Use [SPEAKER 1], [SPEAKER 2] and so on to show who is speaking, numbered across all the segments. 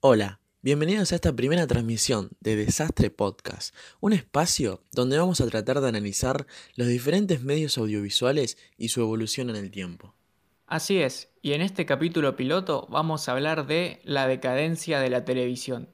[SPEAKER 1] Hola, bienvenidos a esta primera transmisión de Desastre Podcast, un espacio donde vamos a tratar de analizar los diferentes medios audiovisuales y su evolución en el tiempo.
[SPEAKER 2] Así es, y en este capítulo piloto vamos a hablar de la decadencia de la televisión.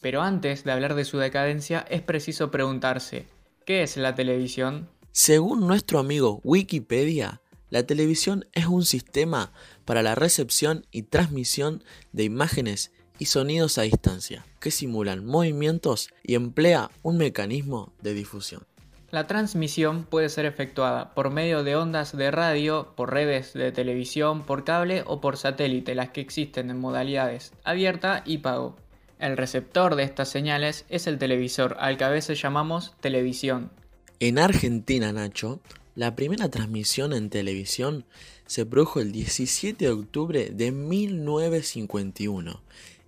[SPEAKER 2] Pero antes de hablar de su decadencia es preciso preguntarse, ¿qué es la televisión?
[SPEAKER 1] Según nuestro amigo Wikipedia, la televisión es un sistema para la recepción y transmisión de imágenes y sonidos a distancia, que simulan movimientos y emplea un mecanismo de difusión.
[SPEAKER 2] La transmisión puede ser efectuada por medio de ondas de radio, por redes de televisión, por cable o por satélite, las que existen en modalidades abierta y pago. El receptor de estas señales es el televisor, al que a veces llamamos televisión.
[SPEAKER 1] En Argentina, Nacho, la primera transmisión en televisión se produjo el 17 de octubre de 1951,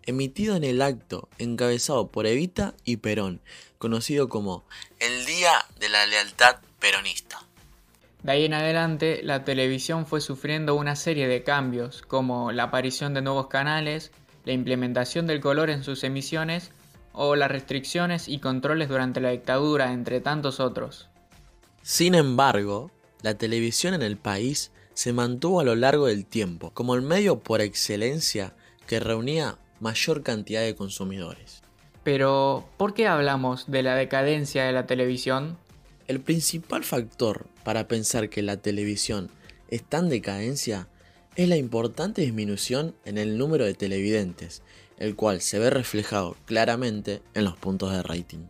[SPEAKER 1] emitido en el acto encabezado por Evita y Perón, conocido como el Día de la Lealtad Peronista.
[SPEAKER 2] De ahí en adelante, la televisión fue sufriendo una serie de cambios, como la aparición de nuevos canales, la implementación del color en sus emisiones o las restricciones y controles durante la dictadura, entre tantos otros.
[SPEAKER 1] Sin embargo, la televisión en el país se mantuvo a lo largo del tiempo como el medio por excelencia que reunía mayor cantidad de consumidores.
[SPEAKER 2] Pero, ¿por qué hablamos de la decadencia de la televisión?
[SPEAKER 1] El principal factor para pensar que la televisión está en decadencia es la importante disminución en el número de televidentes, el cual se ve reflejado claramente en los puntos de rating.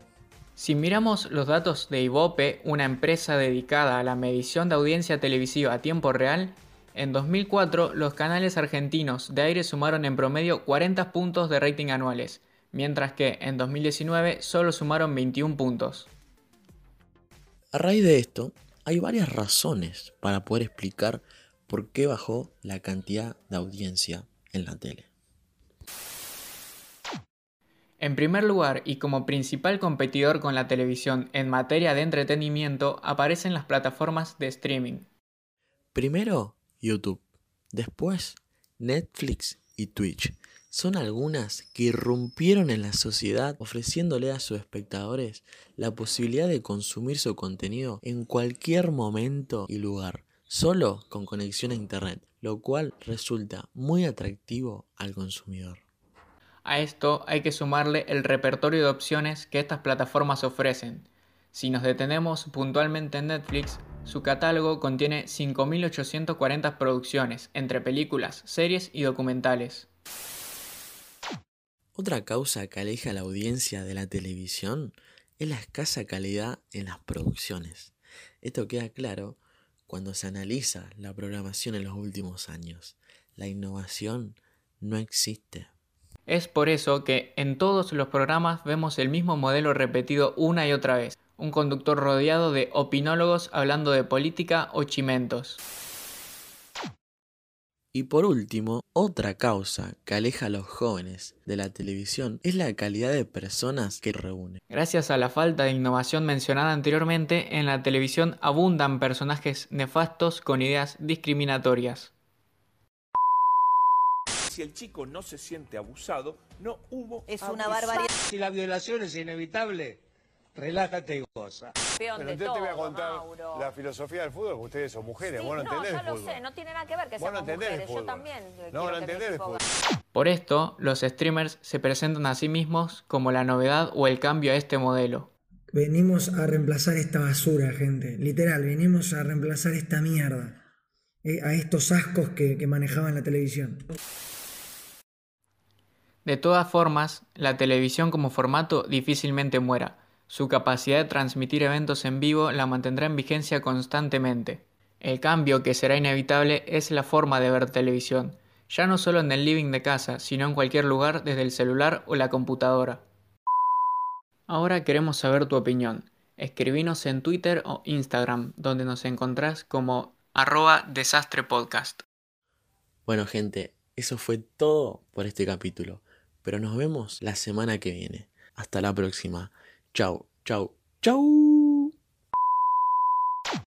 [SPEAKER 2] Si miramos los datos de Ibope, una empresa dedicada a la medición de audiencia televisiva a tiempo real, en 2004 los canales argentinos de aire sumaron en promedio 40 puntos de rating anuales, mientras que en 2019 solo sumaron 21 puntos.
[SPEAKER 1] A raíz de esto, hay varias razones para poder explicar por qué bajó la cantidad de audiencia en la tele.
[SPEAKER 2] En primer lugar, y como principal competidor con la televisión en materia de entretenimiento, aparecen las plataformas de streaming.
[SPEAKER 1] Primero, YouTube. Después, Netflix y Twitch. Son algunas que irrumpieron en la sociedad ofreciéndole a sus espectadores la posibilidad de consumir su contenido en cualquier momento y lugar, solo con conexión a Internet, lo cual resulta muy atractivo al consumidor.
[SPEAKER 2] A esto hay que sumarle el repertorio de opciones que estas plataformas ofrecen. Si nos detenemos puntualmente en Netflix, su catálogo contiene 5.840 producciones, entre películas, series y documentales.
[SPEAKER 1] Otra causa que aleja a la audiencia de la televisión es la escasa calidad en las producciones. Esto queda claro cuando se analiza la programación en los últimos años. La innovación no existe.
[SPEAKER 2] Es por eso que en todos los programas vemos el mismo modelo repetido una y otra vez, un conductor rodeado de opinólogos hablando de política o chimentos.
[SPEAKER 1] Y por último, otra causa que aleja a los jóvenes de la televisión es la calidad de personas que reúne.
[SPEAKER 2] Gracias a la falta de innovación mencionada anteriormente, en la televisión abundan personajes nefastos con ideas discriminatorias
[SPEAKER 3] si el chico no se siente abusado, no hubo
[SPEAKER 4] Es una barbaridad.
[SPEAKER 5] Si la violación es inevitable, relájate y goza.
[SPEAKER 6] Pero
[SPEAKER 4] de
[SPEAKER 6] yo te voy a contar
[SPEAKER 4] Mauro.
[SPEAKER 6] la filosofía del fútbol, que ustedes son mujeres,
[SPEAKER 4] Sí,
[SPEAKER 6] vos no
[SPEAKER 4] no,
[SPEAKER 6] entendés
[SPEAKER 4] ya
[SPEAKER 6] el
[SPEAKER 4] lo
[SPEAKER 6] fútbol.
[SPEAKER 4] sé, no tiene nada que ver que
[SPEAKER 6] Vos no
[SPEAKER 4] mujeres, yo
[SPEAKER 6] fútbol.
[SPEAKER 4] también
[SPEAKER 6] No, no entendés el fútbol.
[SPEAKER 2] Por esto, los streamers se presentan a sí mismos como la novedad o el cambio a este modelo.
[SPEAKER 7] Venimos a reemplazar esta basura, gente. Literal, venimos a reemplazar esta mierda. eh, a estos ascos que, que manejaban la televisión.
[SPEAKER 2] De todas formas, la televisión como formato difícilmente muera. Su capacidad de transmitir eventos en vivo la mantendrá en vigencia constantemente. El cambio que será inevitable es la forma de ver televisión, ya no solo en el living de casa, sino en cualquier lugar desde el celular o la computadora. Ahora queremos saber tu opinión. Escribinos en Twitter o Instagram, donde nos encontrás como arroba desastrepodcast.
[SPEAKER 1] Bueno gente, eso fue todo por este capítulo, pero nos vemos la semana que viene. Hasta la próxima. Chau, chau, chau.